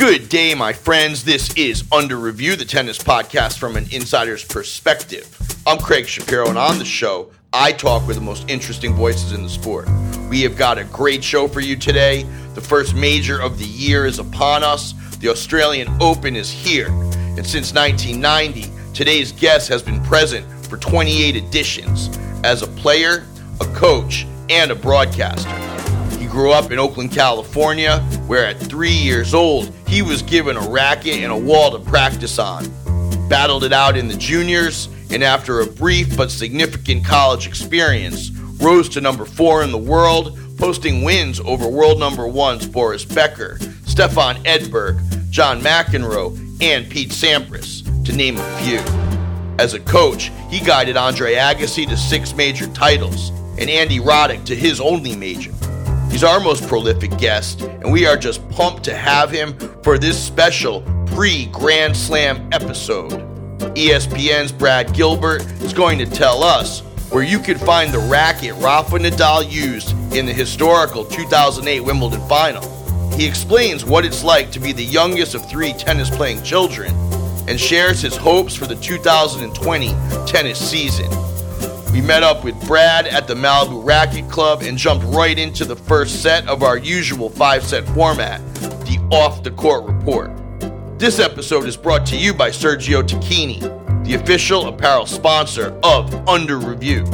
Good day, my friends. This is Under Review, the tennis podcast from an insider's perspective. I'm Craig Shapiro, and on the show, I talk with the most interesting voices in the sport. We have got a great show for you today. The first major of the year is upon us. The Australian Open is here. And since 1990, today's guest has been present for 28 editions as a player, a coach, and a broadcaster. Grew up in Oakland, California, where at three years old, he was given a racket and a wall to practice on. Battled it out in the juniors, and after a brief but significant college experience, rose to number four in the world, posting wins over world number ones Boris Becker, Stefan Edberg, John McEnroe, and Pete Sampras, to name a few. As a coach, he guided Andre Agassi to six major titles and Andy Roddick to his only major. He's our most prolific guest, and we are just pumped to have him for this special pre Grand Slam episode. ESPN's Brad Gilbert is going to tell us where you can find the racket Rafa Nadal used in the historical 2008 Wimbledon final. He explains what it's like to be the youngest of three tennis playing children and shares his hopes for the 2020 tennis season. We met up with Brad at the Malibu Racket Club and jumped right into the first set of our usual five set format, the Off the Court Report. This episode is brought to you by Sergio Tacchini, the official apparel sponsor of Under Review.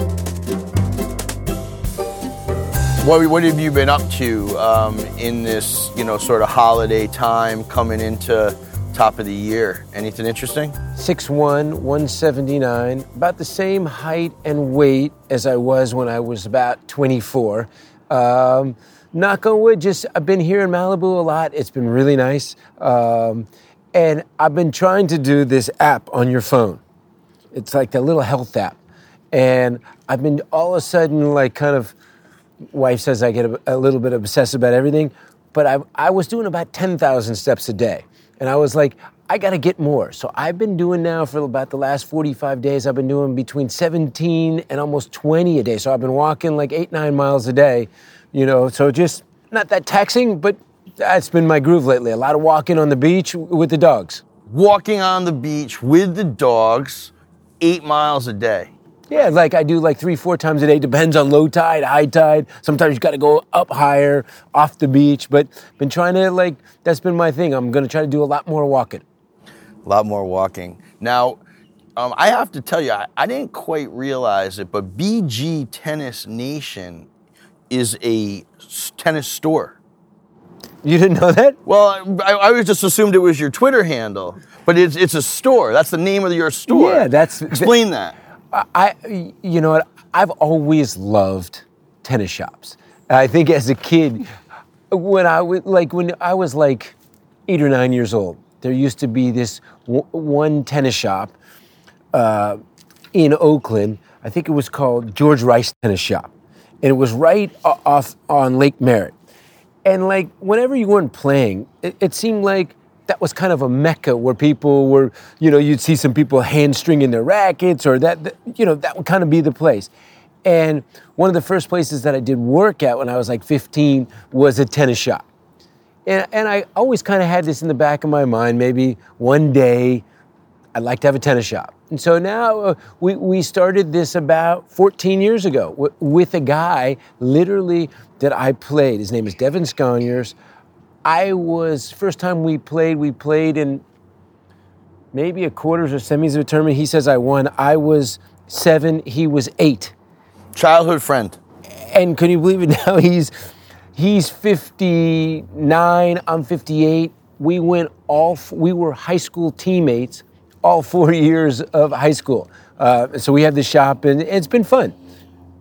What, what have you been up to um, in this, you know, sort of holiday time coming into top of the year? Anything interesting? 6'1, 179, about the same height and weight as I was when I was about 24. Um, knock on wood, just I've been here in Malibu a lot. It's been really nice. Um, and I've been trying to do this app on your phone. It's like a little health app. And I've been all of a sudden, like, kind of, wife says I get a, a little bit obsessed about everything, but I, I was doing about 10,000 steps a day. And I was like, I got to get more. So I've been doing now for about the last 45 days, I've been doing between 17 and almost 20 a day. So I've been walking like eight, nine miles a day, you know, so just not that taxing, but that's been my groove lately. A lot of walking on the beach with the dogs. Walking on the beach with the dogs, eight miles a day. Yeah, like I do like three, four times a day. Depends on low tide, high tide. Sometimes you got to go up higher, off the beach. But been trying to like that's been my thing. I'm gonna try to do a lot more walking. A lot more walking. Now, um, I have to tell you, I, I didn't quite realize it, but BG Tennis Nation is a tennis store. You didn't know that? Well, I, I was just assumed it was your Twitter handle, but it's it's a store. That's the name of your store. Yeah, that's- explain that. I, you know? I've always loved tennis shops. I think as a kid, when I was like when I was like eight or nine years old, there used to be this w- one tennis shop uh, in Oakland. I think it was called George Rice Tennis Shop, and it was right off on Lake Merritt. And like whenever you weren't playing, it, it seemed like that was kind of a mecca where people were, you know, you'd see some people hand stringing their rackets, or that, you know, that would kind of be the place. And one of the first places that I did work at when I was like 15 was a tennis shop. And, and I always kind of had this in the back of my mind maybe one day I'd like to have a tennis shop. And so now uh, we, we started this about 14 years ago w- with a guy literally that I played. His name is Devin Sconyers. I was, first time we played, we played in maybe a quarters or semis of a tournament. He says I won. I was seven, he was eight. Childhood friend. And can you believe it now? He's he's 59, I'm 58. We went all f- we were high school teammates all four years of high school. Uh, so we have the shop and it's been fun.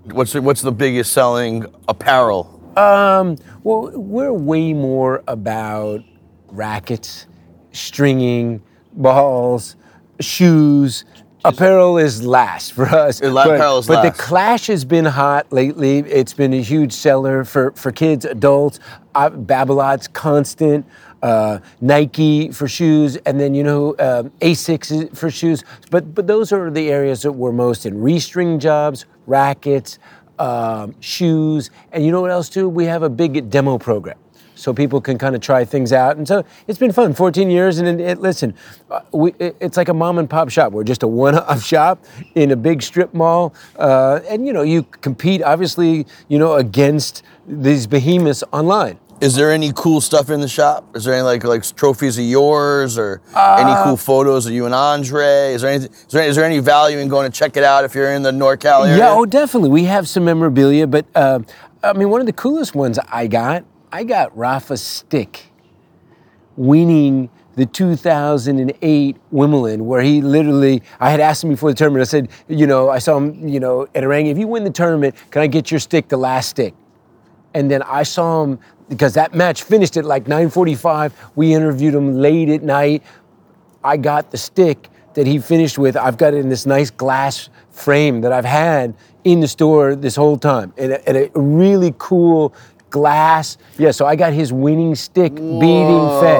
What's the, what's the biggest selling apparel? Um, well, we're way more about rackets, stringing, balls, shoes. Apparel is last for us. But, apparel is but last. the Clash has been hot lately. It's been a huge seller for, for kids, adults. Uh, Babolat's constant. Uh, Nike for shoes, and then you know um, Asics for shoes. But but those are the areas that we're most in: restring jobs, rackets, um, shoes, and you know what else too? We have a big demo program. so people can kind of try things out. And so it's been fun. 14 years, and it, it, listen, uh, we, it, it's like a mom and pop shop. We're just a one-off shop in a big strip mall, uh, and you know you compete obviously, you know, against these behemoths online. Is there any cool stuff in the shop? Is there any like like trophies of yours or any Uh, cool photos of you and Andre? Is there any is there, is there any value in going to check it out if you're in the NorCal area? Yeah, oh, definitely. We have some memorabilia, but uh, I mean, one of the coolest ones I got, I got Rafa Stick winning the 2008 Wimbledon, where he literally, I had asked him before the tournament, I said, you know, I saw him, you know, at Orangi, if you win the tournament, can I get your stick, the last stick? And then I saw him, because that match finished at like 9.45, we interviewed him late at night. I got the stick that he finished with. I've got it in this nice glass frame that I've had in the store this whole time, and a, and a really cool glass. Yeah, so I got his winning stick beating Fed.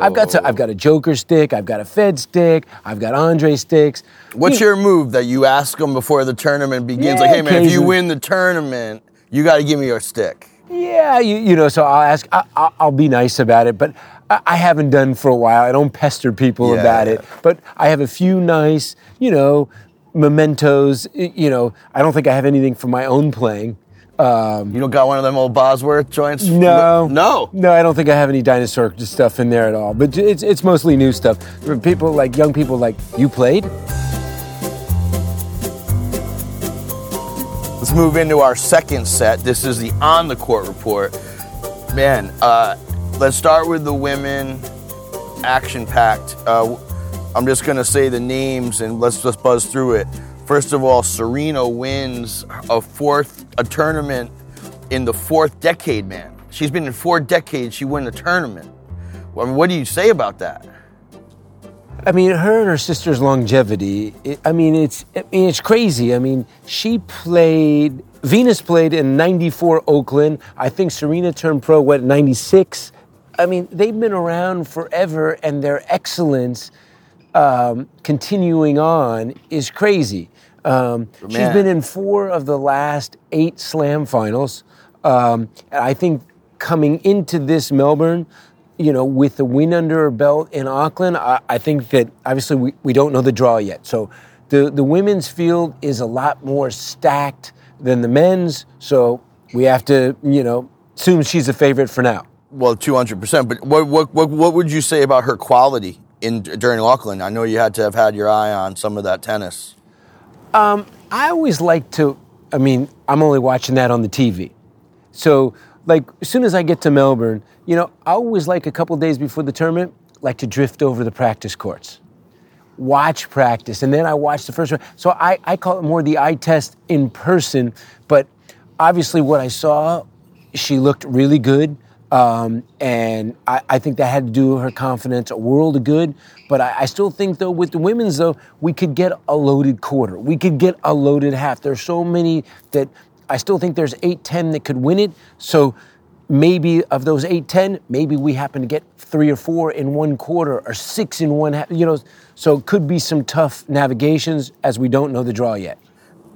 I've got so, I've got a Joker stick. I've got a Fed stick. I've got Andre sticks. What's You- your move that you ask them before the tournament begins? like, hey man, if you win the tournament, you got to give me your stick. Yeah, you, you know, so I'll ask, I, I- I'll be nice about it, but I, I haven't done for a while. I don't pester people Yeah, about yeah. it, but I have a few nice, you know, mementos. You know, I don't think I have anything for my own playing. Um, you don't got one of them old Bosworth joints? No, No. no. I don't think I have any dinosaur stuff in there at all. But it's it's mostly new stuff. For people like young people, like you played. Move into our second set. This is the on the court report. Man, uh, let's start with the women. Action packed. Uh, I'm just gonna say the names and let's just buzz through it. First of all, Serena wins a fourth a tournament in the fourth decade. Man, she's been in four decades. She won a tournament. I mean, what do you say about that? I mean, her and her sister's longevity. It, I mean, it's I mean, it's crazy. I mean, she played. Venus played in '94 Oakland. I think Serena turned pro what '96. I mean, they've been around forever, and their excellence um, continuing on is crazy. Um, she's Man. been in four of the last eight Slam finals. Um, and I think coming into this Melbourne, you know, with the win under her belt in Auckland, I, I think that obviously we, we don't know the draw yet. So the, the women's field is a lot more stacked than the men's. So we have to, you know, assume she's a favorite for now. Well, two hundred percent. But what, what what what would you say about her quality in during Auckland? I know you had to have had your eye on some of that tennis. Um, I always like to, I mean, I'm only watching that on the TV. So, like, as soon as I get to Melbourne, you know, I always like a couple days before the tournament, like to drift over the practice courts, watch practice, and then I watch the first one. So I, I call it more the eye test in person, but obviously what I saw, she looked really good. Um, and I, I think that had to do with her confidence, a world of good. But I, I still think, though, with the women's, though, we could get a loaded quarter. We could get a loaded half. There's so many that I still think there's 8 10 that could win it. So maybe of those 8 10, maybe we happen to get three or four in one quarter or six in one half. You know, so it could be some tough navigations as we don't know the draw yet.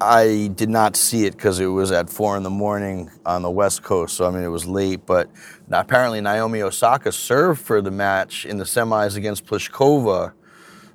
I did not see it because it was at four in the morning on the West Coast, so I mean it was late. But apparently Naomi Osaka served for the match in the semis against Pliskova.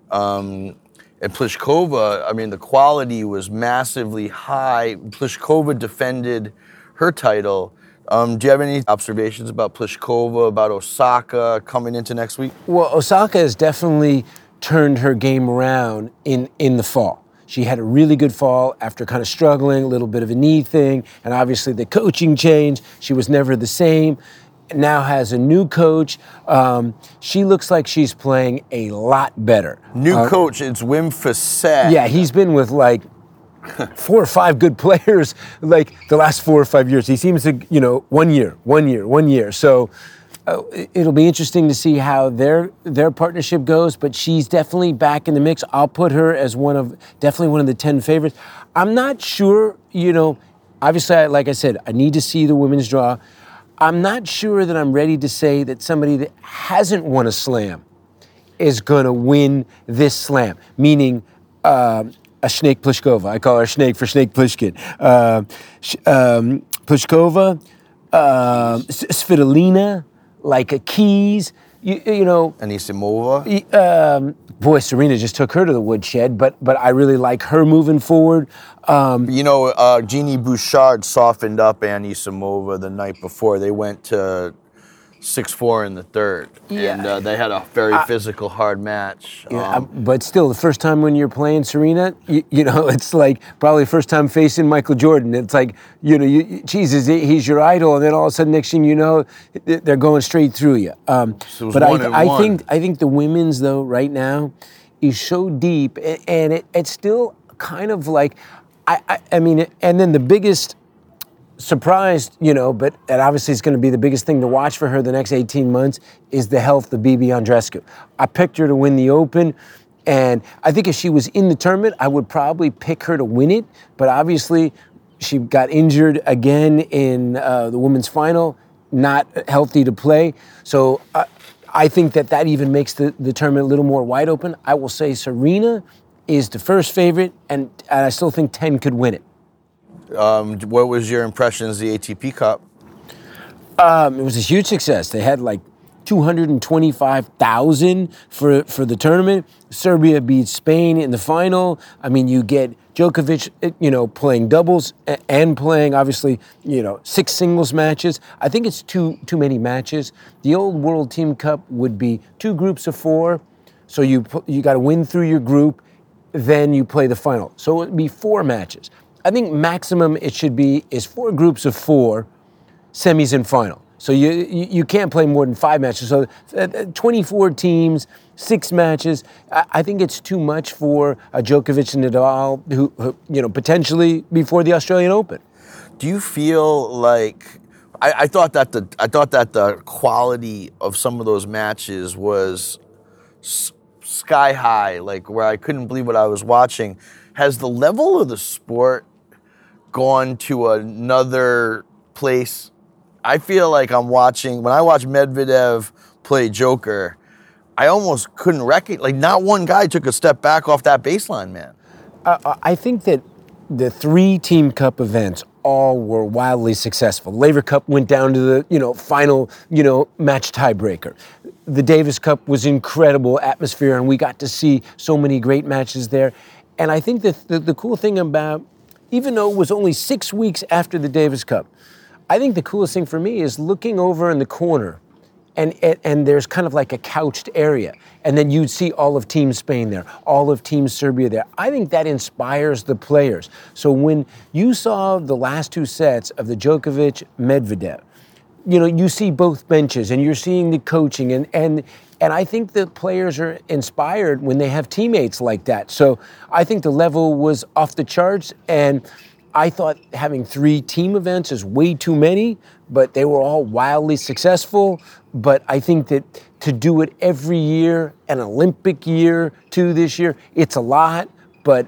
Um, and Pliskova, I mean the quality was massively high. Pliskova defended her title. Um, do you have any observations about Pliskova, about Osaka coming into next week? Well, Osaka has definitely turned her game around in, in the fall. She had a really good fall after kind of struggling, a little bit of a knee thing, and obviously the coaching change. She was never the same. Now has a new coach. Um, she looks like she's playing a lot better. New coach, it's Wim Fissette. Yeah, he's been with like four or five good players like the last four or five years. He seems to, you know, one year, one year, one year. So uh, it- it'll be interesting to see how their their partnership goes. But she's definitely back in the mix. I'll put her as one of definitely one of the ten favorites. I'm not sure, you know. Obviously, I, like I said, I need to see the women's draw. I'm not sure that I'm ready to say that somebody that hasn't won a slam is going to win this slam, meaning uh, a Snake Pliskova. I call her Snake for Snake Plissken. Uh, sh- um, Pliskova, uh, S- Svitolina, like a Keys. You, you know, Anisimova. um, boy, Serena just took her to the woodshed, but but I really like her moving forward. Um, You know, uh, Genie Bouchard softened up Anisimova the night before. They went to six four in the third, Yeah. and uh, they had a very physical, hard match. Yeah, Um, but still, the first time when you're playing Serena, you, you know, it's like probably first time facing Michael Jordan. It's like, you know, you, Jesus, he's your idol, and then all of a sudden, next thing you know, they're going straight through you. Um, So but I, I think I think the women's though right now is so deep, and it, it's still kind of like, I, I, I mean, and then the biggest surprised, you know, but obviously it's going to be the biggest thing to watch for her the next 18 months is the health of BB Andreescu. I picked her to win the Open, and I think if she was in the tournament, I would probably pick her to win it. But obviously, she got injured again in uh, the women's final, not healthy to play. So. Uh, I think that that even makes the, the tournament a little more wide open. I will say Serena is the first favorite, and, and I still think 10 could win it. Um, what was your impressions of the ATP Cup? Um, it was a huge success. They had like 225,000 for for the tournament. Serbia beat Spain in the final. I mean, you get Djokovic, eh, you know, playing doubles and playing obviously, you know, six singles matches. I think it's too too many matches. The old World Team Cup would be two groups of four, so you you got to win through your group, then you play the final. So it'd be four matches. I think maximum it should be is four groups of four semis and final. So you, you can't play more than five matches. So uh, uh, 24 teams, six matches. I, I think it's too much for a Djokovic and Nadal, who, who you know potentially before the Australian Open. Do you feel like I, I thought that the I thought that the quality of some of those matches was s- sky high, like where I couldn't believe what I was watching. Has the level of the sport gone to another place? I feel like I'm watching when I watch Medvedev play Joker. I almost couldn't recognize like not one guy took a step back off that baseline, man. Uh, I think that the three team cup events all were wildly successful. Laver Cup went down to the you know final you know match tiebreaker. The Davis Cup was incredible atmosphere, and we got to see so many great matches there. And I think that the, the cool thing about, even though it was only six weeks after the Davis Cup, I think the coolest thing for me is looking over in the corner and, and and there's kind of like a couched area. And then you'd see all of team spain there all of team serbia there. I think that inspires the players. So when you saw the last two sets of the djokovic medvedev you know you see both benches and you're seeing the coaching and and and i think the players are inspired when they have teammates like that so i think the level was off the charts and I thought having three team events is way too many, but they were all wildly successful. But I think that to do it every year, an Olympic year too this year, it's a lot. But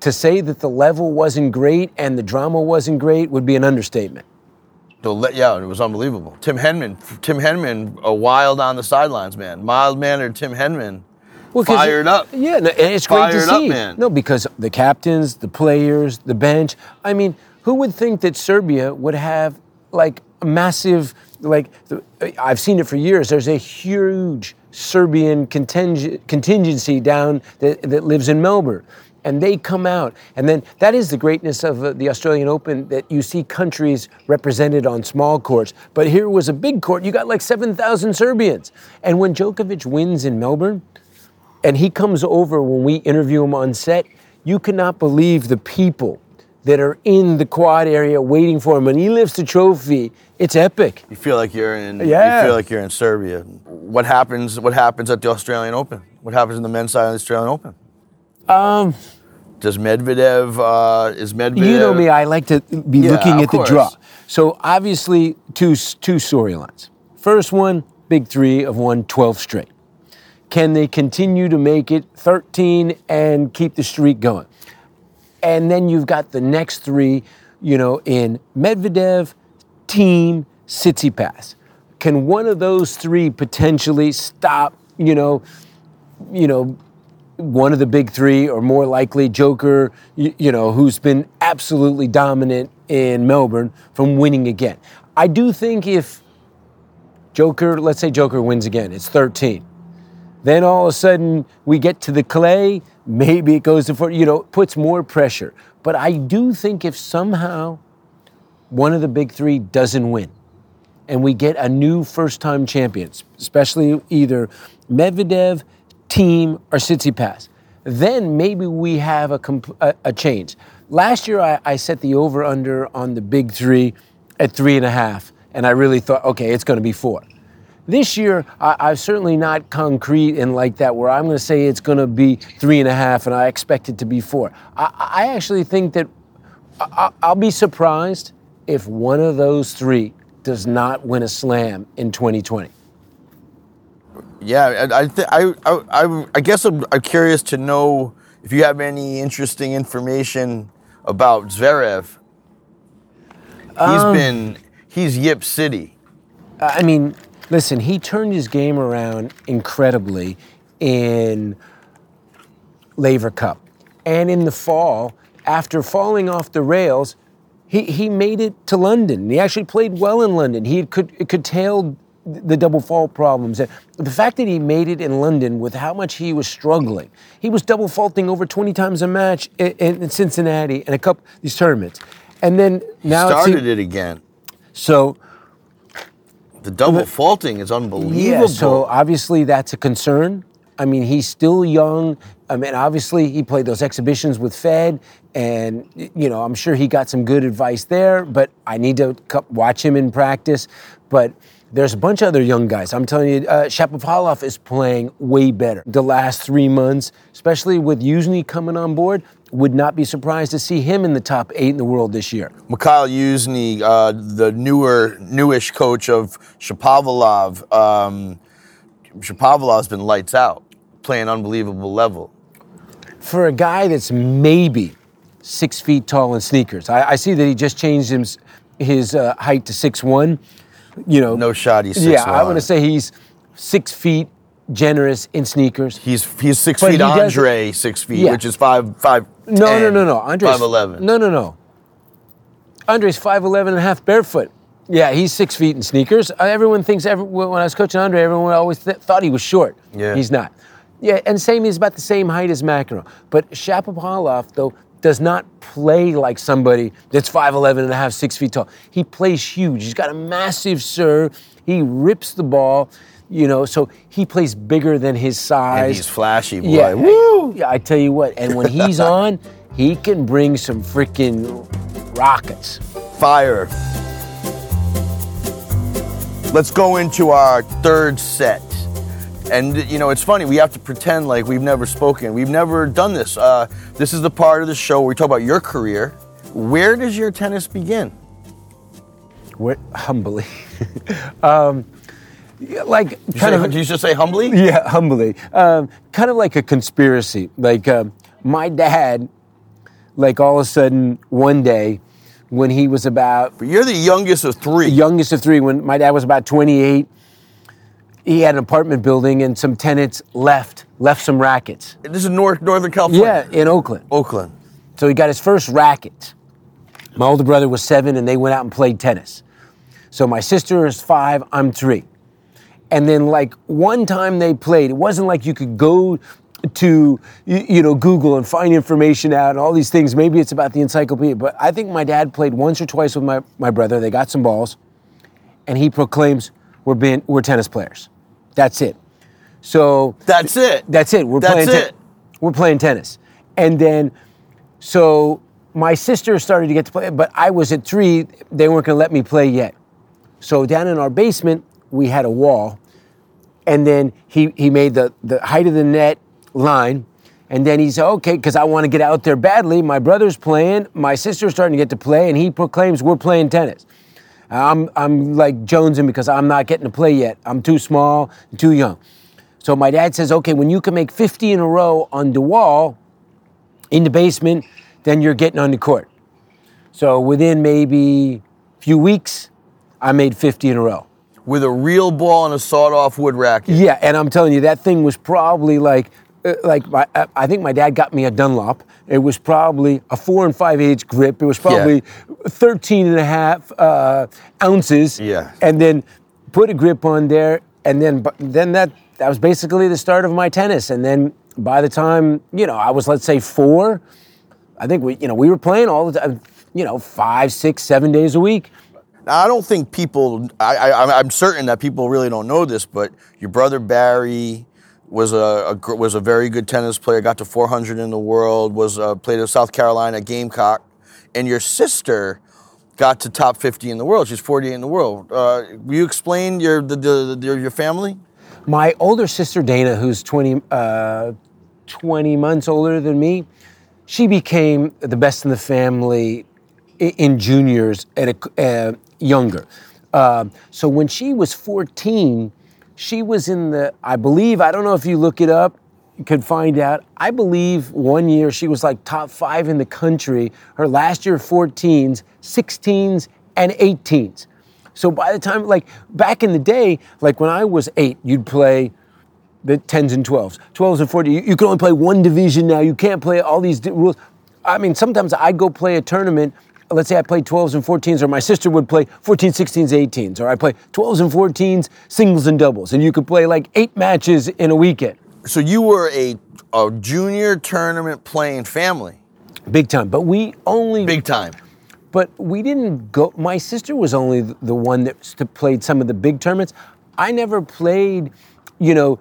to say that the level wasn't great and the drama wasn't great would be an understatement. The le- yeah, it was unbelievable. Tim Henman, Tim Henman, a wild on the sidelines, man. Mild mannered Tim Henman, Well, fired up. Yeah, no, and it's great to Fired up, see. man. No, because the captains, the players, the bench. I mean, who would think that Serbia would have like a massive, like the, I've seen it for years. There's a huge Serbian conting- contingency down that, that lives in Melbourne. And they come out, and then that is the greatness of uh, the Australian Open that you see countries represented on small courts. But here was a big court. You got like 7,000 Serbians. And when Djokovic wins in Melbourne, and he comes over when we interview him on set. You cannot believe the people that are in the quad area waiting for him. And he lifts the trophy. It's epic. You feel like you're in. Yeah. You feel like you're in Serbia. What happens? What happens at the Australian Open? What happens in the men's side of the Australian Open? Um, Does Medvedev? Uh, is Medvedev? you know me, I like to be Yeah, looking at the draw. So obviously, two, two storylines. First one, big three of one, 12 straight. Can they continue to make it 13 and keep the streak going? And then you've got the next three, you know, in Medvedev, Thiem, Tsitsipas. Can one of those three potentially stop, you know, you know, one of the big three, or more likely Joker, you, you know, who's been absolutely dominant in Melbourne from winning again? I do think if Joker, let's say Joker wins again, it's 13. Then all of a sudden we get to the clay, maybe it goes to four, you know, puts more pressure. But I do think if somehow one of the big three doesn't win, and we get a new first time champion, especially either Medvedev, Thiem, or Tsitsipas, then maybe we have a, comp- a, a change. Last year, I, I set the over under on the big three at three and a half, and I really thought, okay, it's going to be four. This year, I, am certainly not concrete and like that, where I'm going to say it's going to be three and a half and I expect it to be four. I, I actually think that I, I'll be surprised if one of those three does not win a slam in 2020. Yeah, I, th- I, I, I, guess I'm, I'm, curious to know if you have any interesting information about Zverev. He's um, been, he's Yip City. I mean, listen, he turned his game around incredibly in Laver Cup. And in the fall, after falling off the rails, he, he made it to London. He actually played well in London. He could curtailed the double fault problems. The fact that he made it in London with how much he was struggling, he was double faulting over 20 times a match in, in Cincinnati and a couple these tournaments, and then now he started it again. So the double faulting is unbelievable. Yeah, so obviously that's a concern. I mean, he's still young. I mean, obviously he played those exhibitions with Fed, and you know, I'm sure he got some good advice there. But I need to watch him in practice. But there's a bunch of other young guys. I'm telling you, uh, Shapovalov is playing way better the last three months, especially with Youzhny coming on board. Would not be surprised to see him in the top eight in the world this year. Mikhail Youzhny, uh, the newer, newish coach of Shapovalov. Um, Shapovalov's been lights out playing unbelievable level. For a guy that's maybe six feet tall in sneakers, I, I see that he just changed his, his uh, height to six one. You know, no shot. He's yeah. I want to say he's six feet generous in sneakers. He's he's six but feet. He Andre six feet, yeah. which is five five. No, 10, no, no, no. Andre five eleven. No, no, no. Andre's five eleven and a half barefoot. Yeah, he's six feet in sneakers. Uh, everyone thinks every, when I was coaching Andre, everyone always th- thought he was short. Yeah, he's not. Yeah, and same, he's about the same height as McEnroe. But Shapovalov, though, does not play like somebody that's 5'11 and a half, six feet tall. He plays huge. He's got a massive serve. He rips the ball, you know, so he plays bigger than his size. And he's flashy, boy. Yeah, Woo! yeah, I tell you what. And when he's on, he can bring some freaking rockets. Fire. Let's go into our third set. And you know, it's funny. We have to pretend like we've never spoken. We've never done this. Uh, this is the part of the show where we talk about your career. Where does your tennis begin? Where, humbly, um, like you kind say, of. Did you just say humbly? Yeah, humbly. Um, kind of like a conspiracy. Like uh, my dad, like all of a sudden one day, when he was about. But you're the youngest of three. Youngest of three. When my dad was about 28 he had an apartment building and some tenants left left some rackets. This is North Northern California. Yeah, in Oakland. Oakland. So he got his first racket. My older brother was seven, and they went out and played tennis. So my sister is five, I'm three. And then like one time they played, it wasn't like you could go to you know Google and find information out and all these things. Maybe it's about the encyclopedia, but I think my dad played once or twice with my, my brother. They got some balls, and he proclaims we're being we're tennis players. That's it. So that's it. That's it. We're that's playing. It. we're playing tennis, and then so my sister started to get to play, but I was at three. They weren't going to let me play yet. So down in our basement, we had a wall, and then he he made the the height of the net line. And then he said, okay, because I want to get out there badly. My brother's playing, my sister's starting to get to play, and he proclaims we're playing tennis. I'm, I'm like jonesing because I'm not getting to play yet. I'm too small, too young. So my dad says, okay, when you can make 50 in a row on the wall in the basement, then you're getting on the court. So within maybe a few weeks, I made 50 in a row. With a real ball and a sawed-off wood racket. Yeah, and I'm telling you, that thing was probably like, uh, like my, I think my dad got me a Dunlop it was probably a four and five eighths grip. It was probably 13 and a half uh, ounces. Yeah. And then put a grip on there, and then then that that was basically the start of my tennis. And then by the time you know I was let's say four, I think we you know we were playing all the time, you know five, six, seven days a week. Now, I don't think people. I, I, I'm certain that people really don't know this, but your brother Barry was a, a was a very good tennis player. Got to 400 in the world. Was uh, played at South Carolina Gamecock, and your sister got to top 50 in the world. She's 48 in the world. Uh, will you explain your the, the, the, your family? My older sister Dana, who's 20, uh, 20 months older than me, she became the best in the family in juniors at a uh, younger. Um so when she was 14, she was in the, I believe, I don't know if you look it up, you could find out. I believe one year she was like top five in the country. Her last year, 14s, 16s, and 18s. So by the time, like back in the day, like when I was eight, you'd play the 10s and 12s, 12s and 40s. You, you can only play one division now. You can't play all these rules. I mean, sometimes I'd go play a tournament. Let's say I played 12s and 14s, or my sister would play 14s, 16s, 18s, or I play 12s and 14s, singles and doubles. And you could play like eight matches in a weekend. So you were a, a junior tournament playing family, Big time. But we only big time. but we didn't go. My sister was only the one that played some of the big tournaments. I never played, you know,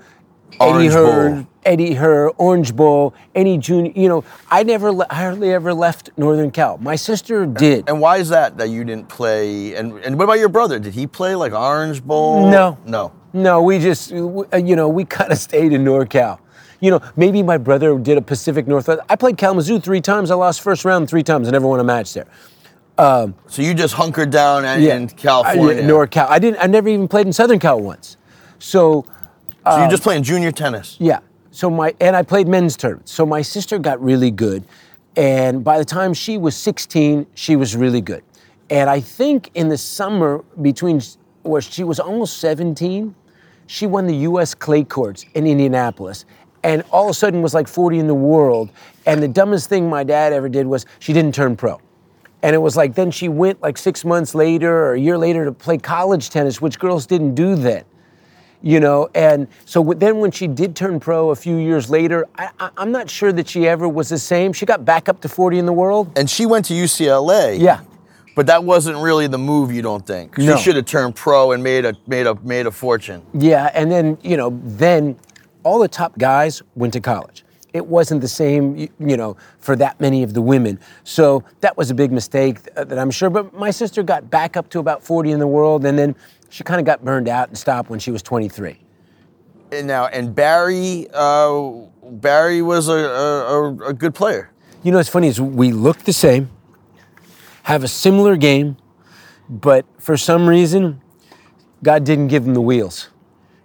Orange Eddie. Eddie Herr, Orange Bowl, any junior. You know, I never le- hardly ever left Northern Cal. My sister did. And why is that that you didn't play? And and what about your brother? Did he play like Orange Bowl? No. no. No, we just, uh, you know, we kind of stayed in NorCal. You know, maybe my brother did a Pacific Northwest. I played Kalamazoo three times. I lost first round three times. I never won a match there. So you just hunkered down in, in California. I, NorCal. I didn't. I never even played in Southern Cal once. So so you're just playing junior tennis. Yeah. So my and I played men's tournaments. So my sister got really good, and by the time she was 16, she was really good. And I think in the summer between where she was almost 17, she won the U.S. clay courts in Indianapolis, and all of a sudden was like 40 in the world. And the dumbest thing my dad ever did was she didn't turn pro. And it was like then she went like six months later or a year later to play college tennis, which girls didn't do then you know and so then when she did turn pro a few years later I, i'm not sure that she ever was the same she got back up to 40 in the world And she went to UCLA. yeah But that wasn't really the move, you don't think? No. She should have turned pro and made a made a made a fortune. yeah and then you know then all the top guys went to college it wasn't the same you know for that many of the women so that was a big mistake uh, that i'm sure but my sister got back up to about 40 in the world and then she kind of got burned out and stopped when she was 23 And now, and Barry, uh, Barry was a, a, a, good player. You know what's funny is we look the same, have a similar game, but for some reason, God didn't give him the wheels.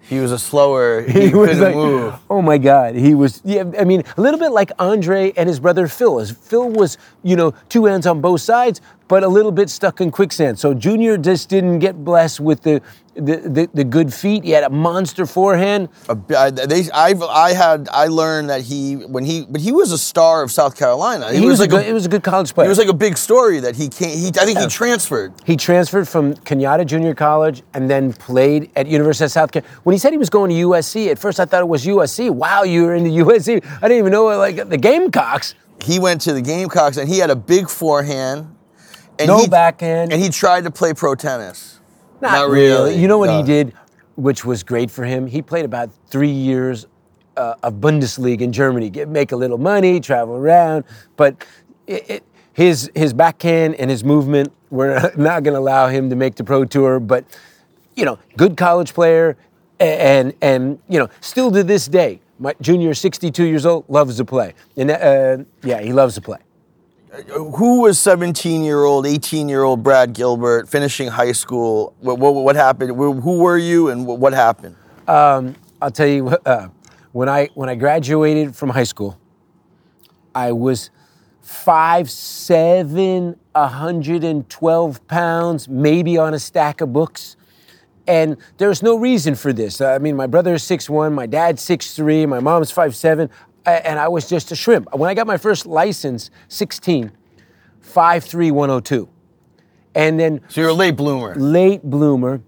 He was a slower. He, was couldn't like, move. oh my God, he was. Yeah, I mean, a little bit like Andre and his brother Phil. As Phil was, you know, two hands on both sides, but a little bit stuck in quicksand. So Junior just didn't get blessed with the the, the, the good feet. He had a monster forehand. A bi- I- they, I've, I had, I learned that he, when he, but he was a star of South Carolina. He, was, a good, he was a good college player. He was like a big story that he came. He, I think he transferred. He transferred from Cañada Junior College and then played at University of South Carolina. When he said he was going to USC, at first I thought it was USC. Wow, you were in the USC. I didn't even know like the Gamecocks. He went to the Gamecocks and he had a big forehand. And No he, backhand. And he tried to play pro tennis. Not, Not really. really, You know what no. he did, which was great for him? He played about three years uh, of Bundesliga in Germany, get, make a little money, travel around. But it, it, his his backhand and his movement were not going to allow him to make the pro tour. But you know, good college player, and and you know, still to this day, my junior, 62 years old, loves to play. And uh, yeah, he loves to play. Who was 17 year old, 18 year old Brad Gilbert finishing high school? What, what, what happened? Who were you and what, happened? I'll tell you uh, when I when I graduated from high school, I was five, seven, 112 pounds, maybe on a stack of books. And there's no reason for this. I mean, my brother is six one, my dad's six three, my mom's five seven. a- and I was just a shrimp. When I got my first license, 16, 53102. And then So you're a late bloomer. late bloomer.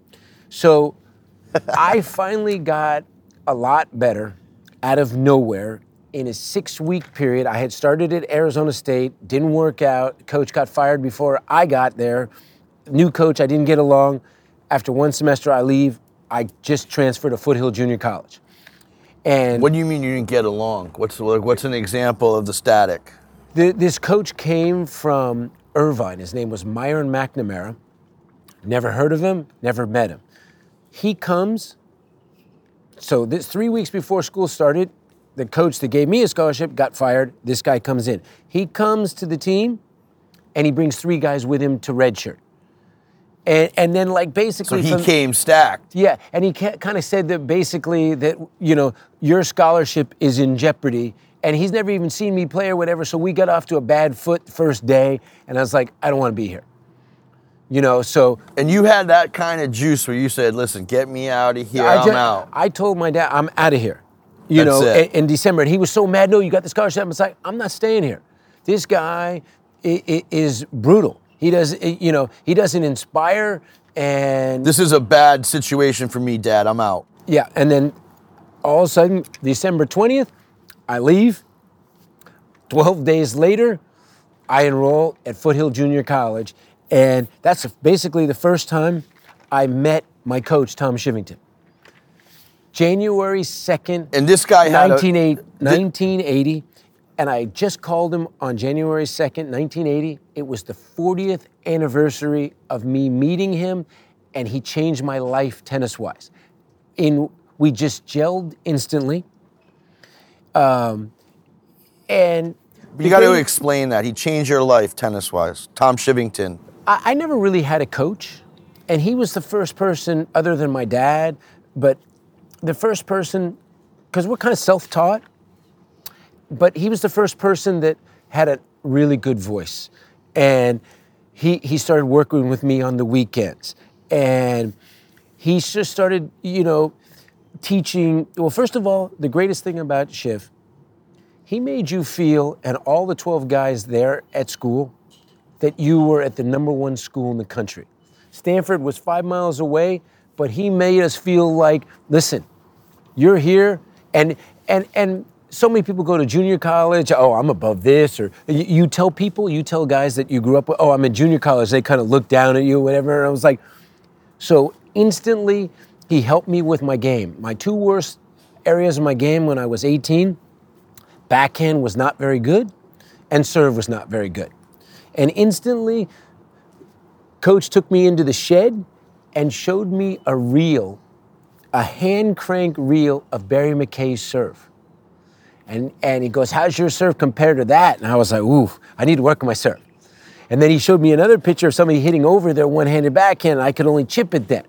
So I finally got a lot better out of nowhere in a six week period. I had started at Arizona State, didn't work out. Coach got fired before I got there. New coach, I didn't get along. After one semester, I leave. I just transferred to Foothill Junior College. And What do you mean you didn't get along? What's what's an example of the static? Th- this coach came from Irvine. His name was Myron McNamara. Never heard of him, never met him. He comes, so this three weeks before school started, the coach that gave me a scholarship got fired. This guy comes in. He comes to the team and he brings three guys with him to redshirt. And, and then, like, basically So he from- came stacked. yeah, and he kind of said that basically that you know your scholarship is in jeopardy, and he's never even seen me play or whatever. So we got off to a bad foot first day, and I was like, I don't want to be here. You know, so And you had that kind of juice where you said, "Listen, get me out of here. I I'm out." I told my dad, I'm out of here. You That's know, in, in December, and he was so mad. No, you got the scholarship. I was like, I'm not staying here. This guy is brutal. He does, eh, you know, he doesn't inspire, and This is a bad situation for me, Dad. I'm out. Yeah, and then all of a sudden, December 20th, I leave. 12 days later, I enroll at Foothill Junior College. And that's basically the first time I met my coach, Tom Chivington. January 2nd, And this guy had a- 1980, 1980, and I just called him on January 2nd, 1980. It was the 40th anniversary of me meeting him, and he changed my life tennis wise. In we just gelled instantly. Um, and You got to explain that. He changed your life tennis wise. Tom Chivington. I, I never really had a coach, and he was the first person, other than my dad, but the first person, because we're kind of self taught, but he was the first person that had a really good voice. And he, he started working with me on the weekends. And he just started, you know, teaching. Well, first of all, the greatest thing about Chiv, he made you feel, and all the 12 guys there at school, that you were at the number one school in the country. Stanford was five miles away, but he made us feel like, listen, you're here, and and and so many people go to junior college. Oh, I'm above this, or you, you tell people, you tell guys that you grew up with. Oh, I'm in junior college. They kind of look down at you, whatever. And I was like, so instantly, he helped me with my game. My two worst areas of my game when I was 18, backhand was not very good, and serve was not very good. And instantly, coach took me into the shed and showed me a reel, a hand crank reel of Barry MacKay's serve. And, and he goes, How's your serve compared to that? And I was like, Ooh, I need to work on my serve. And then he showed me another picture of somebody hitting over their one handed backhand, and I could only chip it then.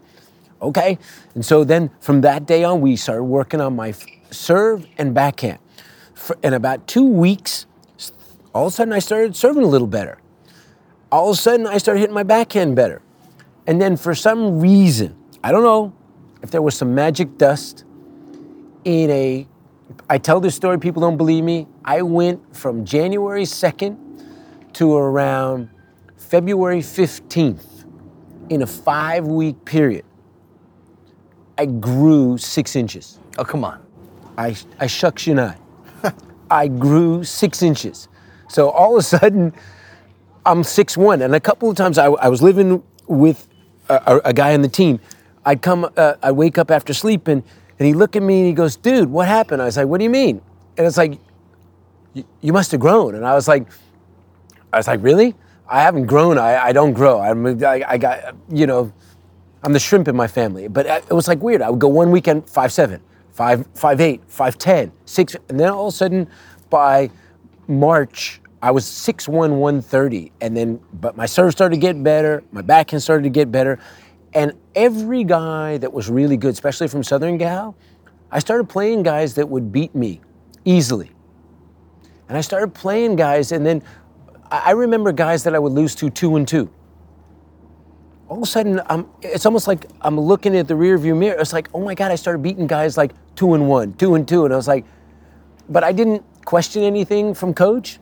Okay? And so then from that day on, we started working on my serve and backhand. For, in about two weeks, all of a sudden I started serving a little better. All of a sudden I started hitting my backhand better. And then for some reason, I don't know if there was some magic dust in a I tell this story, people don't believe me. I went from January 2nd to around February 15th in a five week period. I grew six inches. Oh, come on. I, I shucks you not. I grew six inches. So all of a sudden, I'm 6'1. And a couple of times I, I was living with a, a, a guy on the team. I'd come, uh, I'd wake up after sleeping, and he looked at me and he goes, Dude, what happened? I was like, What do you mean? And it's like, "You- must have grown. And I was like, I was like, Really? I haven't grown. I, I don't grow. I'm, I, I got, you know, I'm the shrimp in my family. But it was like weird. I would go one weekend 5'7, 5, 5'8, 5'10, 6, and then all of a sudden by March, I was 6'1, 130. And then, but my serve started to get better, my backhand started to get better. And every guy that was really good, especially from Southern Cal, I started playing guys that would beat me easily. And I started playing guys, and then I remember guys that I would lose to two and two all of a sudden I'm, it's almost like I'm looking at the rearview mirror. It's like, oh my God, I started beating guys like two and one, two and two. And I was like, but I didn't question anything from coach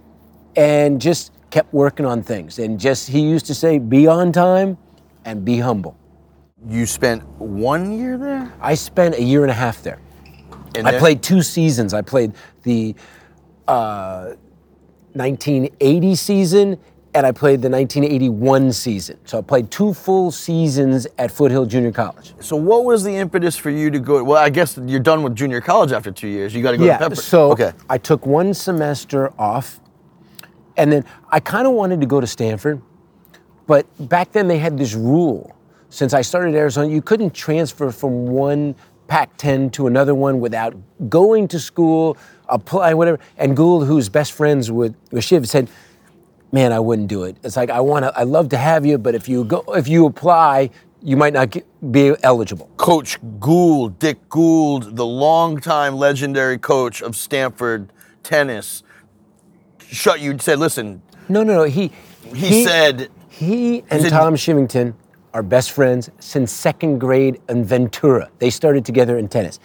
and just kept working on things. And just, he used to say, be on time and be humble. You spent one year there? I spent a year and a half there. And I then- played two seasons. I played the uh, 1980 season and I played the 1981 season. So I played two full seasons at Foothill Junior College. So what was the impetus for you to go? Well, I guess you're done with junior college after two years. You got to go to yeah. Pepper. So okay. I took one semester off, and then I kind of wanted to go to Stanford, but back then they had this rule. Since I started Arizona, you couldn't transfer from one Pac-10 to another one without going to school, apply, whatever. And Gould, who's best friends with, with Chiv, said, "Man, I wouldn't do it. It's like I want to. I love to have you, but if you go, if you apply, you might not get, be eligible." Coach Gould, Dick Gould, the longtime legendary coach of Stanford tennis, shut you. Said, "Listen." No, no, no. He He, said, He and said- Tom Chivington are best friends since second grade in Ventura. They started together in tennis.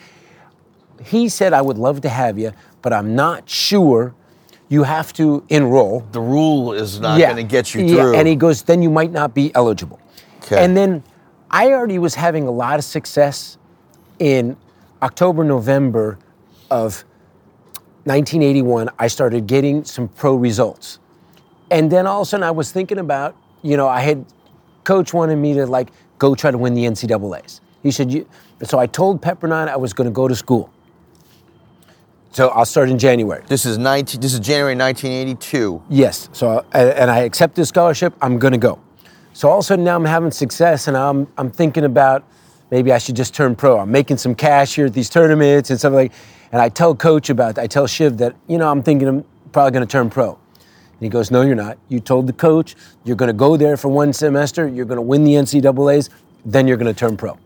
He said, I would love to have you, but I'm not sure you have to enroll. "The rule is not going to get you Yeah, through." And he goes, then you might not be eligible. Okay. And then I already was having a lot of success in October, November of 1981. I started getting some pro results. And then all of a sudden I was thinking about, you know, I had, coach wanted me to like go try to win the NCAAs. He said, you, so I told Pepperdine I was going to go to school. So I'll start in January. this is 19. This is January 1982. Yes. So, and and I accept the scholarship. I'm going to go. So all of a sudden now I'm having success, and I'm I'm thinking about maybe I should just turn pro. I'm making some cash here at these tournaments and stuff like. And I tell coach about. I tell Chiv that you know I'm thinking I'm probably going to turn pro. And he goes, No, you're not. You told the coach you're going to go there for one semester. You're going to win the NCAA's. Then you're going to turn pro.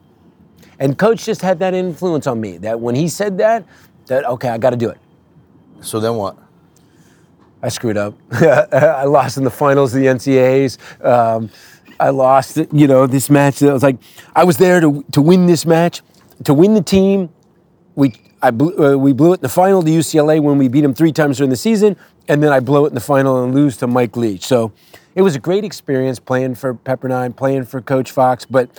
And coach just had that influence on me. That when he said that, that okay, I got to do it. So then what? I screwed up. I lost in the finals of the NCAAs. Um, I lost, you know, this match. I was like, I was there to, to win this match, to win the team. We, I blew, uh, we blew it in the final to UCLA when we beat them three times during the season, and then I blow it in the final and lose to Mike Leach. So it was a great experience playing for Pepperdine, playing for Coach Fox, but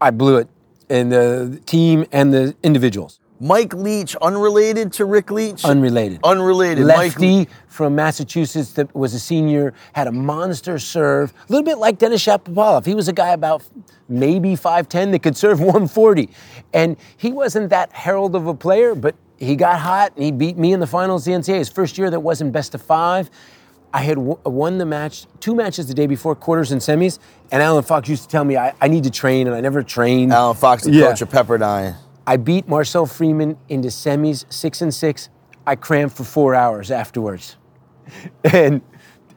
I blew it in the team and the individuals. Mike Leach, unrelated to Rick Leach. Unrelated. Unrelated. Mike Le- Lefty from Massachusetts that was a senior, had a monster serve, a little bit like Denis Shapovalov. He was a guy about maybe 5'10 that could serve 140. And he wasn't that herald of a player, but he got hot and he beat me in the finals of the NCAA. His first year that wasn't best of five. I had w- won the match, two matches the day before, quarters and semis, and Allen Fox used to tell me I, I need to train, and I never trained. Allen Fox, the Yeah. coach of Pepperdine. I beat Marcel Freeman into semis, six and six. I crammed for four hours afterwards. And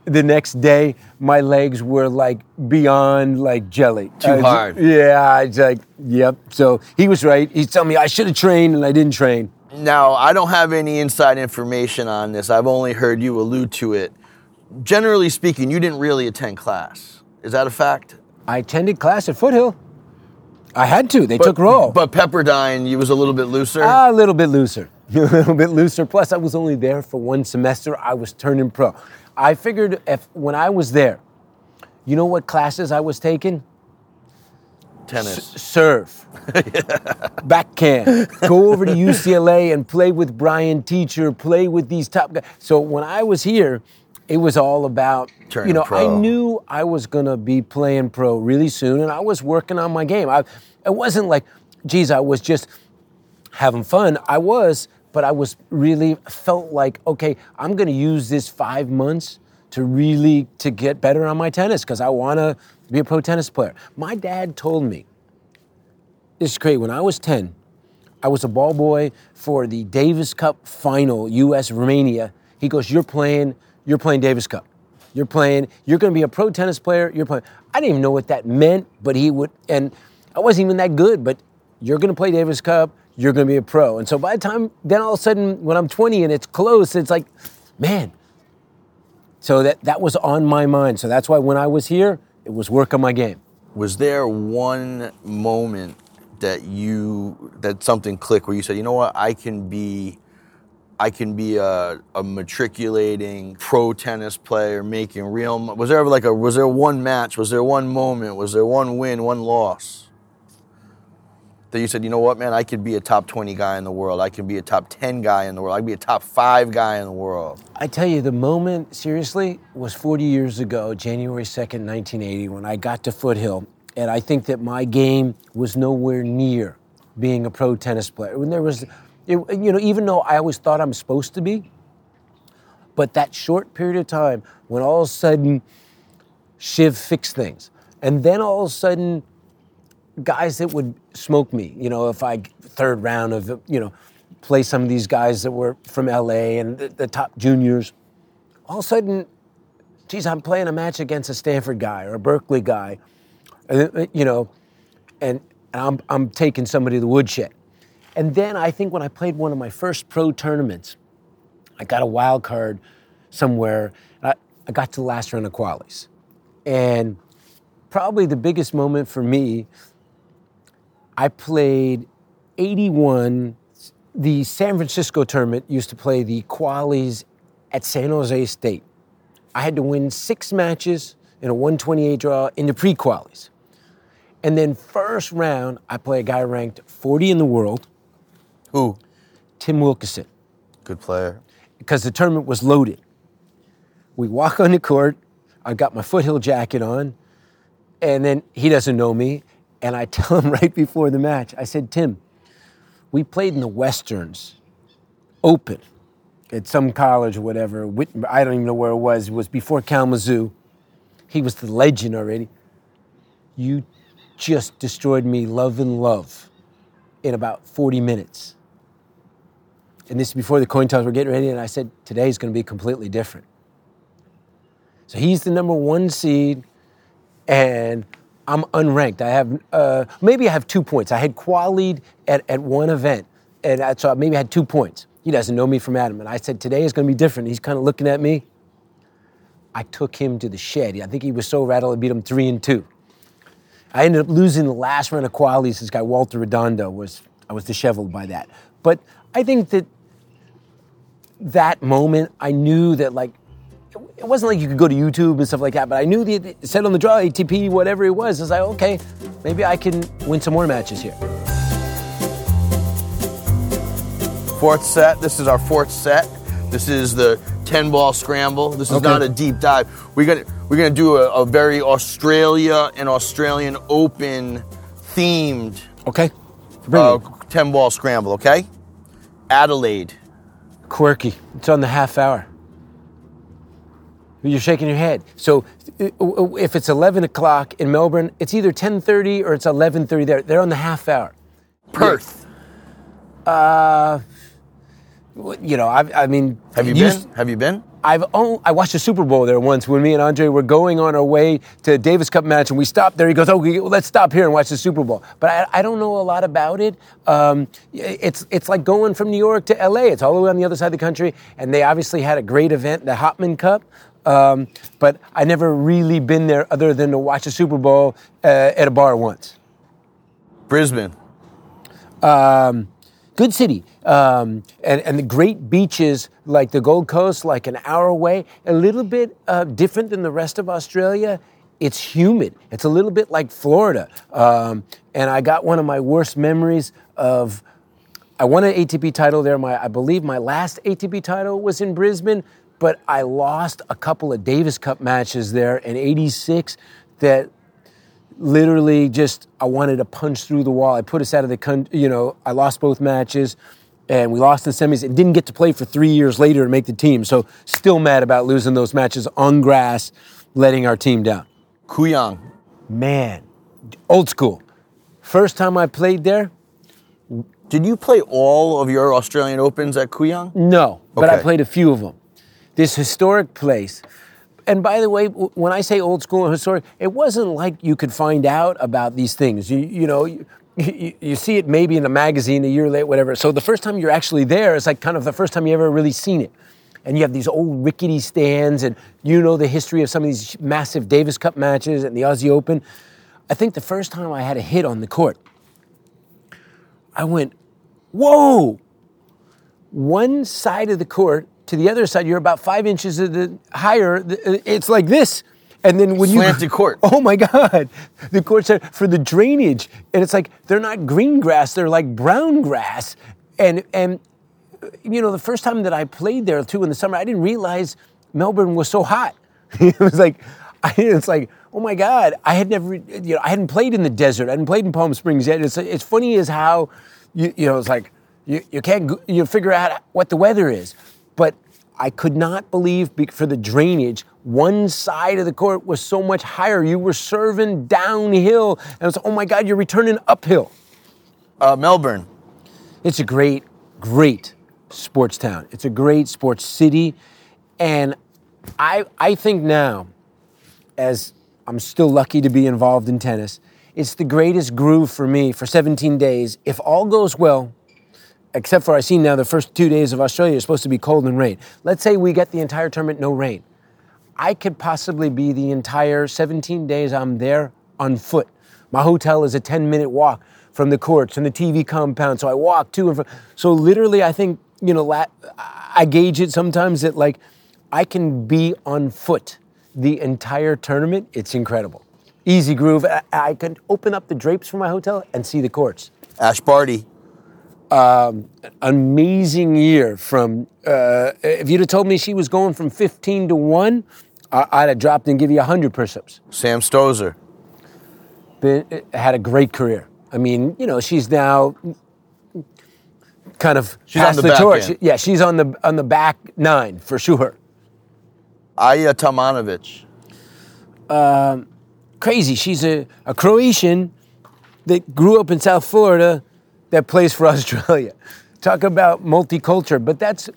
the next day, my legs were like beyond like jelly. Too was- hard. Yeah, I was like, yep. So he was right. He's telling me I should have trained and I didn't train. Now, I don't have any inside information on this. I've only heard you allude to it. Generally speaking, you didn't really attend class. Is that a fact? I attended class at Foothill. I had to. They took roll. But Pepperdine, you was a little bit looser. A little bit looser. A little bit looser. Plus, I was only there for one semester. I was turning pro. I figured if when I was there, you know what classes I was taking? Tennis. Serve. Backhand. Go over to UCLA and play with Brian Teacher, play with these top guys. So when I was here, it was all about, Turning you know, pro. I knew I was going to be playing pro really soon and I was working on my game. I, it wasn't like, geez, I was just having fun. I was, but I was really felt like, okay, I'm going to use this five months to really to get better on my tennis because I want to be a pro tennis player. My dad told me, this is great. When I was 10, I was a ball boy for the Davis Cup final, U.S. Romania. He goes, "You're playing. You're playing Davis Cup. You're playing. You're going to be a pro tennis player. You're playing." I didn't even know what that meant, but he would, and I wasn't even that good. But you're going to play Davis Cup. You're going to be a pro. And so by the time, then all of a sudden, when I'm 20 and it's close, it's like, man. So that that was on my mind. So that's why when I was here, it was work on my game. Was there one moment that you that something clicked where you said, you know what, I can be I can be a, a matriculating pro tennis player making real. mo- Was there ever like a? Was there one match? Was there one moment? Was there one win, one loss? That you said, you know what, man, I could be a top twenty guy in the world. I can be a top ten guy in the world. I can be a top five guy in the world. I tell you, the moment, seriously, was 40 years ago, January 2nd, 1980, when I got to Foothill. And I think that my game was nowhere near being a pro tennis player. When there was, it, you know, even though I always thought I'm supposed to be, but that short period of time when all of a sudden Chiv fixed things. And then all of a sudden, guys that would smoke me, you know, if I third round of, you know, play some of these guys that were from LA and the, the top juniors, all of a sudden, geez, I'm playing a match against a Stanford guy or a Berkeley guy, and, uh, you know, and, and I'm, I'm taking somebody to the woodshed. And then I think when I played one of my first pro tournaments, I got a wild card somewhere. I, I got to the last round of qualies. And probably the biggest moment for me, I played 81. The San Francisco tournament used to play the qualies at San Jose State. I had to win six matches in a 128 draw in the pre qualies. And then, first round, I play a guy ranked 40 in the world, Who? Tim Wilkison. Good player. because the tournament was loaded. We walk on the court. I got my foothill jacket on, and then he doesn't know me. And I tell him right before the match, I said, Tim, we played in the Westerns Open at some college or whatever. I don't even know where it was. It was before Kalamazoo. He was the legend already. You just destroyed me love and love in about 40 minutes and this is before the coin toss were getting ready, and I said, today's going to be completely different. So he's the number one seed, and I'm unranked. I have uh, maybe I have two points. I had qualied at, at one event, and I, so maybe I had two points. He doesn't know me from Adam, and I said today is going to be different. He's kind of looking at me. I took him to the shed. I think he was so rattled I beat him three and two. I ended up losing the last round of qualies. This guy Walter Redondo was I was disheveled by that. But I think that that moment, I knew that like it wasn't like you could go to YouTube and stuff like that, but I knew the said on the draw ATP whatever it was. I was like, okay, maybe I can win some more matches here. Fourth set. This is our fourth set. This is the 10 ball scramble. This is Okay. not a deep dive. We're gonna we're gonna do a, a very Australia and Australian Open themed Okay, uh, 10 ball scramble. Okay. Adelaide. Quirky. It's on the half hour. You're shaking your head. So uh, if it's 11 o'clock in Melbourne, it's either 10:30 or it's 11:30 there. They're on the half hour. Perth. Uh, you know, I, I mean, Have you been? Have you been? I've I watched the Super Bowl there once when me and Andre were going on our way to a Davis Cup match and we stopped there. He goes, "Oh, let's stop here and watch the Super Bowl." But I, I don't know a lot about it. Um, it's it's like going from New York to LA. It's all the way on the other side of the country, and they obviously had a great event, the Hopman Cup. Um, but I never really been there other than to watch the Super Bowl uh, at a bar once. Brisbane. Um, good city. Um, and, and the great beaches like the Gold Coast, like an hour away, a little bit uh, different than the rest of Australia. It's humid. It's a little bit like Florida. Um, and I got one of my worst memories of. I won an ATP title there. My, I believe my last ATP title was in Brisbane, but I lost a couple of Davis Cup matches there in '86 that literally just I wanted to punch through the wall. I put us out of the country. You know, I lost both matches, and we lost in semis and didn't get to play for three years later to make the team. So still mad about losing those matches on grass, letting our team down. Kooyong. Man, old school. First time I played there, Did you play all of your Australian Opens at Kooyong? No, but I played a few of them. This historic place. And by the way, when I say old school and historic, it wasn't like you could find out about these things. You, you know, you, you, you see it maybe in a magazine a year late, whatever. So the first time you're actually there, it's like kind of the first time you ever really seen it. And you have these old rickety stands, and you know the history of some of these massive Davis Cup matches and the Aussie Open. I think the first time I had a hit on the court, I went, whoa, one side of the court to the other side, you're about five inches of the, higher. Uh, it's like this. And then when you. Slanted you court. oh my God, the courts are for the drainage, and it's like they're not green grass; they're like brown grass. And and you know, the first time that I played there too in the summer, I didn't realize Melbourne was so hot. it was like, I, it's like, oh my God, I had never, you know, I hadn't played in the desert. I hadn't played in Palm Springs yet. It's, it's funny as how, you, you know, it's like, you, you can't, you figure out what the weather is. But I could not believe for the drainage, one side of the court was so much higher. You were serving downhill. And it's, oh my God, you're returning uphill. Uh, Melbourne. It's a great, great sports town. It's a great sports city. And I, I think now, as I'm still lucky to be involved in tennis, it's the greatest groove for me for 17 days. If all goes well, except for I see now the first two days of Australia are supposed to be cold and rain. Let's say we get the entire tournament no rain. I could possibly be the entire 17 days I'm there on foot. My hotel is a 10 minute walk from the courts and the TV compound, so I walk to and from. So literally, I think you know, I gauge it sometimes that like I can be on foot the entire tournament. It's incredible. Easy groove. I, I can open up the drapes from my hotel and see the courts Ash Barty. Amazing year from uh, if you'd have told me she was going from 15 to 1 I- i'd have dropped and give you 100 push-ups Sam Stosur. Been, uh, had a great career i mean you know she's now kind of She's on the the, torch end. yeah she's on the on the back nine for sure Ajla Tomljanovic. crazy she's a, a croatian that grew up in south florida that plays for australia talk about multicultural but that's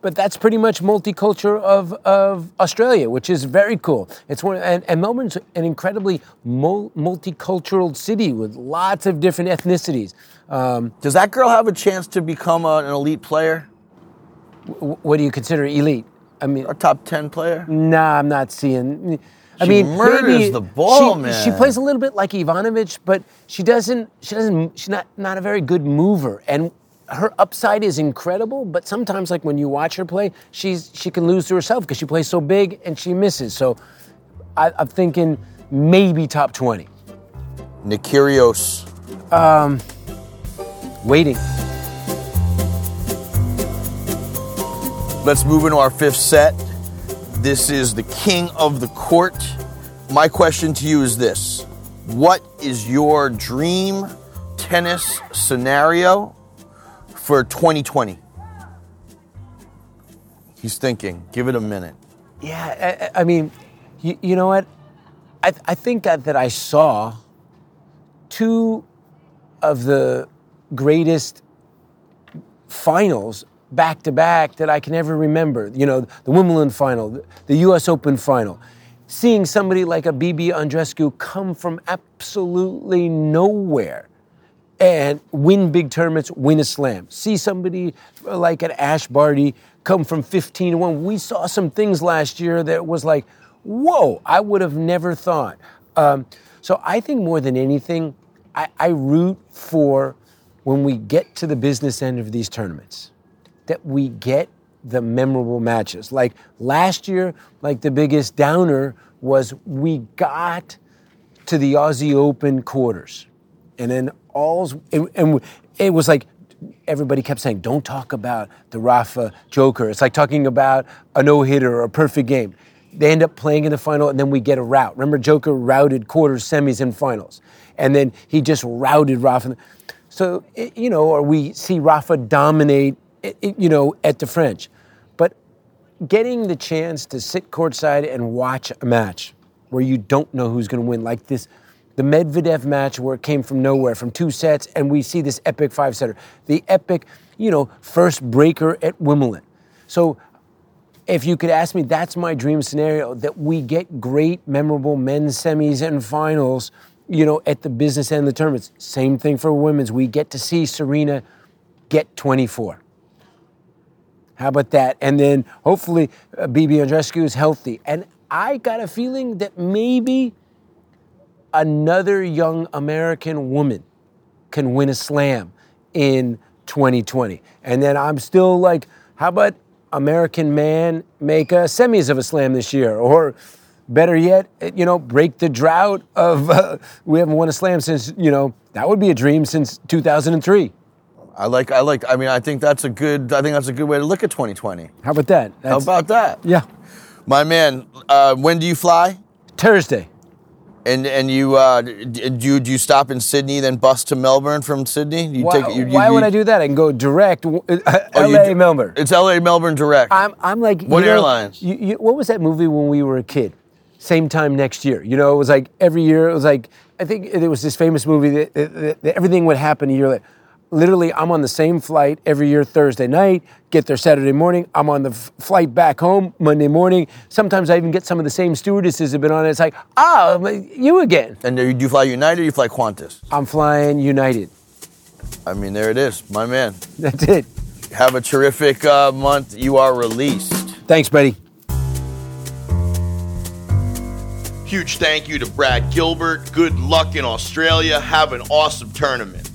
but that's pretty much multicultural of, of Australia, which is very cool. It's one, and, and Melbourne's an incredibly mul- multicultural city with lots of different ethnicities. Um, Does that girl have a chance to become a- an elite player? wh- what do you consider elite? I mean, A top 10 player? Nah, I'm not seeing. I She mean, murders maybe the ball, she, man. She plays a little bit like Ivanovic, but she doesn't. She doesn't. She's not not a very good mover, and her upside is incredible. But sometimes, like when you watch her play, she's she can lose to herself because she plays so big and she misses. So, I, I'm thinking maybe top twenty. Nick Kyrgios. Um, waiting. Let's move into our fifth set. This is the king of the court. My question to you is this What is your dream tennis scenario for 2020? He's thinking. Give it a minute. Yeah, I, I mean, you, you know what? I, I think that, that I saw two of the greatest finals back to back that I can ever remember. You know, the Wimbledon final, the US Open final. Seeing somebody like a BB Andreescu come from absolutely nowhere and win big tournaments, win a slam. See somebody like an Ash Barty come from 15 to 1. We saw some things last year that was like, whoa, I would have never thought. Um, so I think more than anything, I, I root for when we get to the business end of these tournaments that we get the memorable matches. Like last year, like the biggest downer was we got to the Aussie Open quarters. And then all's, and, and it was like everybody kept saying, don't talk about the Rafa Joker. It's like talking about a no hitter or a perfect game. They end up playing in the final, and then we get a rout. Remember, Joker routed quarters, semis, and finals. And then he just routed Rafa. So, you know, or we see Rafa dominate, you know, at the French. But getting the chance to sit courtside and watch a match where you don't know who's going to win, like this, the Medvedev match where it came from nowhere, from two sets, and we see this epic five setter, the epic, you know, first breaker at Wimbledon. So, if you could ask me, that's my dream scenario that we get great, memorable men's semis and finals, you know, at the business end of the tournaments. Same thing for women's. We get to see Serena get 24. How about that? And then hopefully uh, BB Andreescu is healthy. And I got a feeling that maybe another young American woman can win a slam in 2020. And then I'm still like, how about American Man make a semis of a slam this year? Or better yet, you know, break the drought of uh, we haven't won a slam since, you know, that would be a dream since 2003. I like, I like, I mean, I think that's a good, I think that's a good way to look at 2020. How about that? How about that? Yeah. My man, uh, when do you fly? Thursday. And and you uh, do you do you stop in Sydney then bus to Melbourne from Sydney? You why take, you, why you, would I do that? I can go direct. Uh, Oh, L.A. Melbourne. It's L.A. Melbourne direct. I'm, I'm like, What know, airlines? You, you, what was that movie when we were a kid? Same time next year. You know, it was like every year. It was like I think there was this famous movie that, that, that everything would happen a year later. Literally, I'm on the same flight every year Thursday night. Get there Saturday morning. I'm on the f- flight back home Monday morning. Sometimes I even get some of the same stewardesses have been on it. It's like, ah, you again. and do you, do you fly United or you fly Qantas? I'm flying United. I mean, there it is, my man. That's it. Have a terrific uh, month. You are released. Thanks, buddy. Huge thank you to Brad Gilbert. Good luck in Australia. Have an awesome tournament.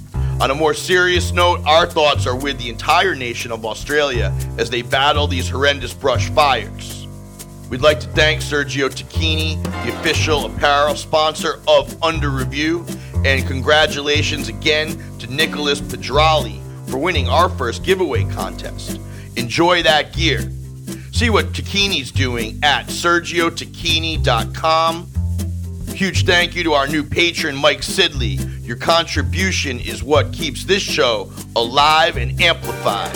On a more serious note, our thoughts are with the entire nation of Australia as they battle these horrendous brush fires. We'd like to thank Sergio Tacchini, the official apparel sponsor of Under Review, and congratulations again to Nicholas Pedrali for winning our first giveaway contest. Enjoy that gear. See what Tacchini's doing at sergiotacchini.com. Huge thank you to our new patron, Mike Sidley. Your contribution is what keeps this show alive and amplified.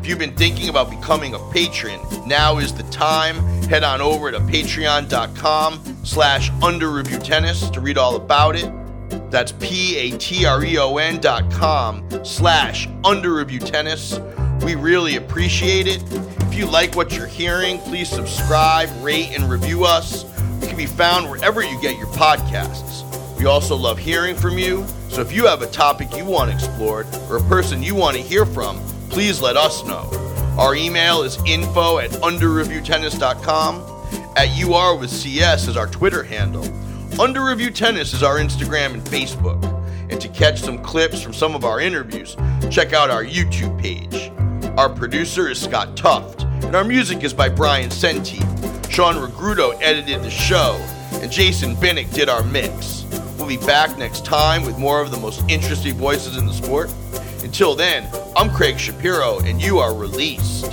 If you've been thinking about becoming a patron, now is the time. Head on over to patreon.com slash underreviewtennis to read all about it. That's P-A-T-R-E-O-N dot com slash underreviewtennis. We really appreciate it. If you like what you're hearing, please subscribe, rate, and review us. We can be found wherever you get your podcasts. We also love hearing from you, so if you have a topic you want explored or a person you want to hear from, please let us know. Our email is info at underreviewtennis.com. At UR with CS is our Twitter handle. Under Review Tennis is our Instagram and Facebook. And to catch some clips from some of our interviews, check out our YouTube page. Our producer is Scott Tuft, and our music is by Brian Senti. Sean Regrudo edited the show, and Jason Binnick did our mix. We'll be back next time with more of the most interesting voices in the sport. Until then, I'm Craig Shapiro, and you are released.